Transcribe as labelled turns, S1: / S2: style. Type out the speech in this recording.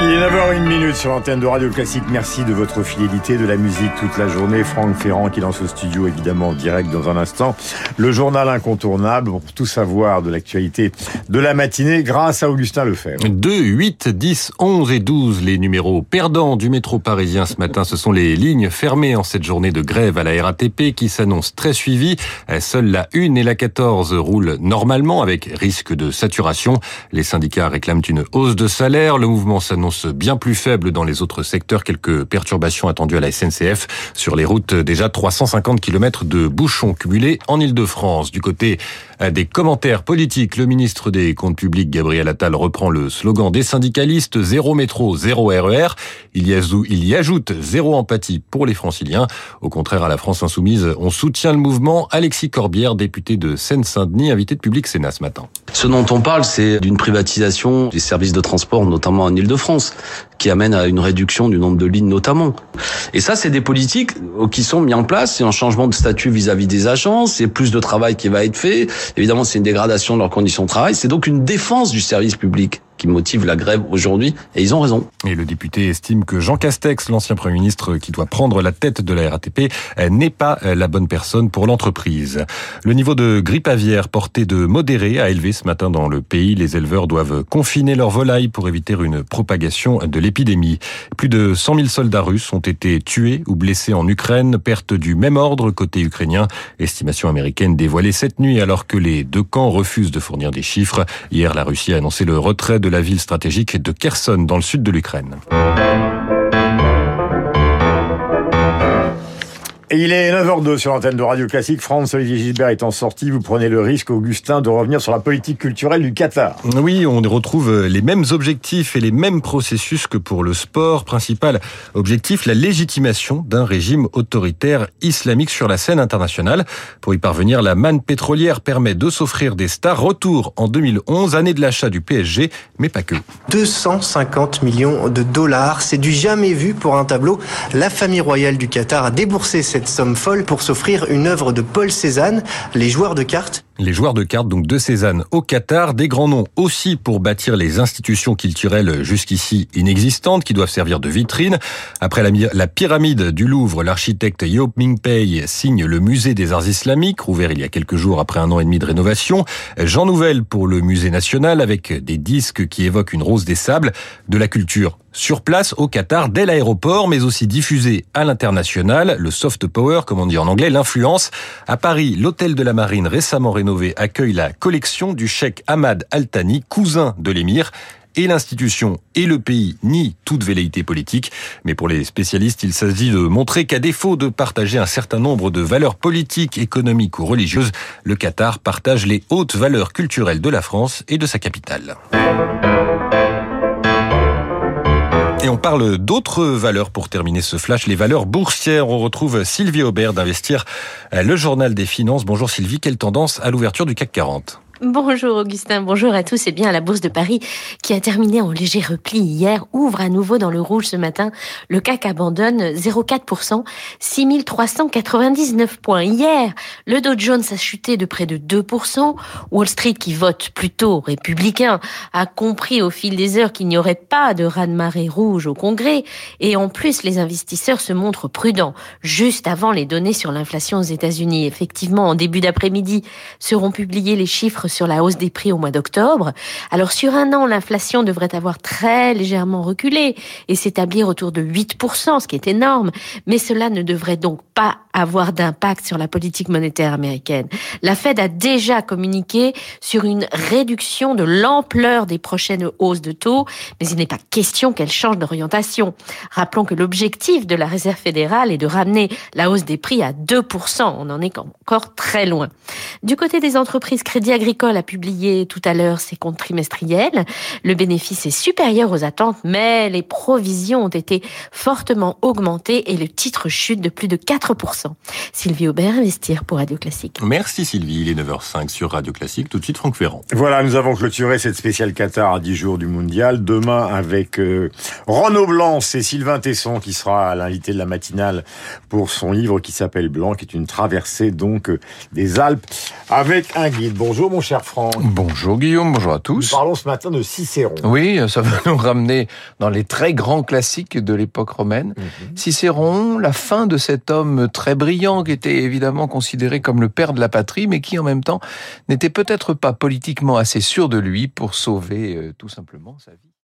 S1: Il est 9h01 minute sur l'antenne de Radio Classique. Merci de votre fidélité, de la musique toute la journée. Franck Ferrand qui est dans ce studio évidemment en direct dans un instant. Le journal incontournable pour tout savoir de l'actualité de la matinée grâce à Augustin Lefebvre.
S2: 2, 8, 10, 11 et 12, les numéros perdants du métro parisien ce matin. Ce sont les lignes fermées en cette journée de grève à la RATP qui s'annonce très suivie. Seules la 1 et la 14 roulent normalement avec risque de saturation. Les syndicats réclament une hausse de salaire. Le mouvement s'annonce bien plus faible dans les autres secteurs. Quelques perturbations attendues à la SNCF sur les routes. Déjà 350 km de bouchons cumulés en Ile-de-France. Du côté euh, des commentaires politiques, le ministre des Comptes publics, Gabriel Attal, reprend le slogan des syndicalistes zéro métro, zéro RER. Il y, ajoute zéro empathie pour les franciliens. Au contraire, à la France insoumise, on soutient le mouvement. Alexis Corbière, député de Seine-Saint-Denis, invité de Public Sénat ce matin.
S3: Ce dont on parle, c'est d'une privatisation des services de transport, notamment en Ile-de-France, cristãos qui amène à une réduction du nombre de lignes notamment. Et ça, c'est des politiques qui sont mis en place. C'est un changement de statut vis-à-vis des agences, c'est plus de travail qui va être fait. Évidemment, c'est une dégradation de leurs conditions de travail. C'est donc une défense du service public qui motive la grève aujourd'hui, et ils ont raison.
S2: Et le député estime que Jean Castex, l'ancien Premier ministre qui doit prendre la tête de la RATP, n'est pas la bonne personne pour l'entreprise. Le niveau de grippe aviaire porté de modéré a élevé ce matin dans le pays. Les éleveurs doivent confiner leurs volailles pour éviter une propagation de Plus de 100 000 soldats russes ont été tués ou blessés en Ukraine, perte du même ordre côté ukrainien. Estimation américaine dévoilée cette nuit alors que les deux camps refusent de fournir des chiffres. Hier, la Russie a annoncé le retrait de la ville stratégique de Kherson dans le sud de l'Ukraine.
S1: Et il est 9h02 sur l'antenne de Radio Classique. France Olivier Gisbert étant sorti, vous prenez le risque, Augustin, de revenir sur la politique culturelle du Qatar.
S2: Oui, on retrouve les mêmes objectifs et les mêmes processus que pour le sport. Principal objectif, la légitimation d'un régime autoritaire islamique sur la scène internationale. Pour y parvenir, la manne pétrolière permet de s'offrir des stars. Retour en 2011, année de l'achat du PSG, mais pas que.
S4: 250 millions de dollars, c'est du jamais vu pour un tableau. La famille royale du Qatar a déboursé cette somme folle pour s'offrir une œuvre de Paul Cézanne, les joueurs de cartes
S2: les joueurs de cartes donc de Cézanne au Qatar, des grands noms aussi pour bâtir les institutions culturelles jusqu'ici inexistantes qui doivent servir de vitrine. Après la, pyramide du Louvre, l'architecte Yop Mingpei signe le musée des arts islamiques, rouvert il y a quelques jours après un an et demi de rénovation. Jean Nouvel pour le musée national avec des disques qui évoquent une rose des sables, de la culture sur place au Qatar dès l'aéroport, mais aussi diffusé à l'international, le soft power, comme on dit en anglais, l'influence. À Paris, l'hôtel de la Marine récemment rénové accueille la collection du cheikh Ahmad Al-Thani, cousin de l'émir et l'institution et le pays nient toute velléité politique. Mais pour les spécialistes, il s'agit de montrer qu'à défaut de partager un certain nombre de valeurs politiques, économiques ou religieuses, le Qatar partage les hautes valeurs culturelles de la France et de sa capitale. Et on parle d'autres valeurs pour terminer ce flash, les valeurs boursières. On retrouve Sylvie Aubert d'Investir, le journal des finances. Bonjour Sylvie, quelle tendance à l'ouverture du CAC 40
S5: Bonjour Augustin, bonjour à tous. Et bien la Bourse de Paris, qui a terminé en léger repli hier, ouvre à nouveau dans le rouge ce matin. Le CAC abandonne 0,4%, 6399 points. Hier, le Dow Jones a chuté de près de 2%. Wall Street, qui vote plutôt républicain, a compris au fil des heures qu'il n'y aurait pas de raz-de-marée rouge au Congrès. Et en plus, les investisseurs se montrent prudents. Juste avant les données sur l'inflation aux États-Unis, effectivement, en début d'après-midi, seront publiés les chiffres sur la hausse des prix au mois d'octobre. Alors sur un an, l'inflation devrait avoir très légèrement reculé et s'établir autour de 8%, ce qui est énorme, mais cela ne devrait donc pas avoir d'impact sur la politique monétaire américaine. La Fed a déjà communiqué sur une réduction de l'ampleur des prochaines hausses de taux, mais il n'est pas question qu'elle change d'orientation. Rappelons que l'objectif de la Réserve fédérale est de ramener la hausse des prix à 2%. On en est encore très loin. Du côté des entreprises, Crédit Agricole a publié tout à l'heure ses comptes trimestriels. Le bénéfice est supérieur aux attentes, mais les provisions ont été fortement augmentées et le titre chute de plus de 4%. Sylvie Aubert, Investir pour Radio Classique.
S2: Merci Sylvie, il est 9h05 sur Radio Classique. Tout de suite, Franck Ferrand.
S1: Voilà, nous avons clôturé cette spéciale Qatar à 10 jours du Mondial. Demain, avec euh, Renaud Blanc, c'est Sylvain Tesson qui sera l'invité de la matinale pour son livre qui s'appelle Blanc, qui est une traversée donc euh, des Alpes avec un guide. Bonjour mon cher cher Franck.
S6: Bonjour Guillaume, bonjour à tous.
S1: Nous parlons ce matin de Cicéron.
S6: Oui, ça va nous ramener dans les très grands classiques de l'époque romaine. Mhm. Cicéron, la fin de cet homme très brillant qui était évidemment considéré comme le père de la patrie, mais qui en même temps n'était peut-être pas politiquement assez sûr de lui pour sauver euh, tout simplement sa vie.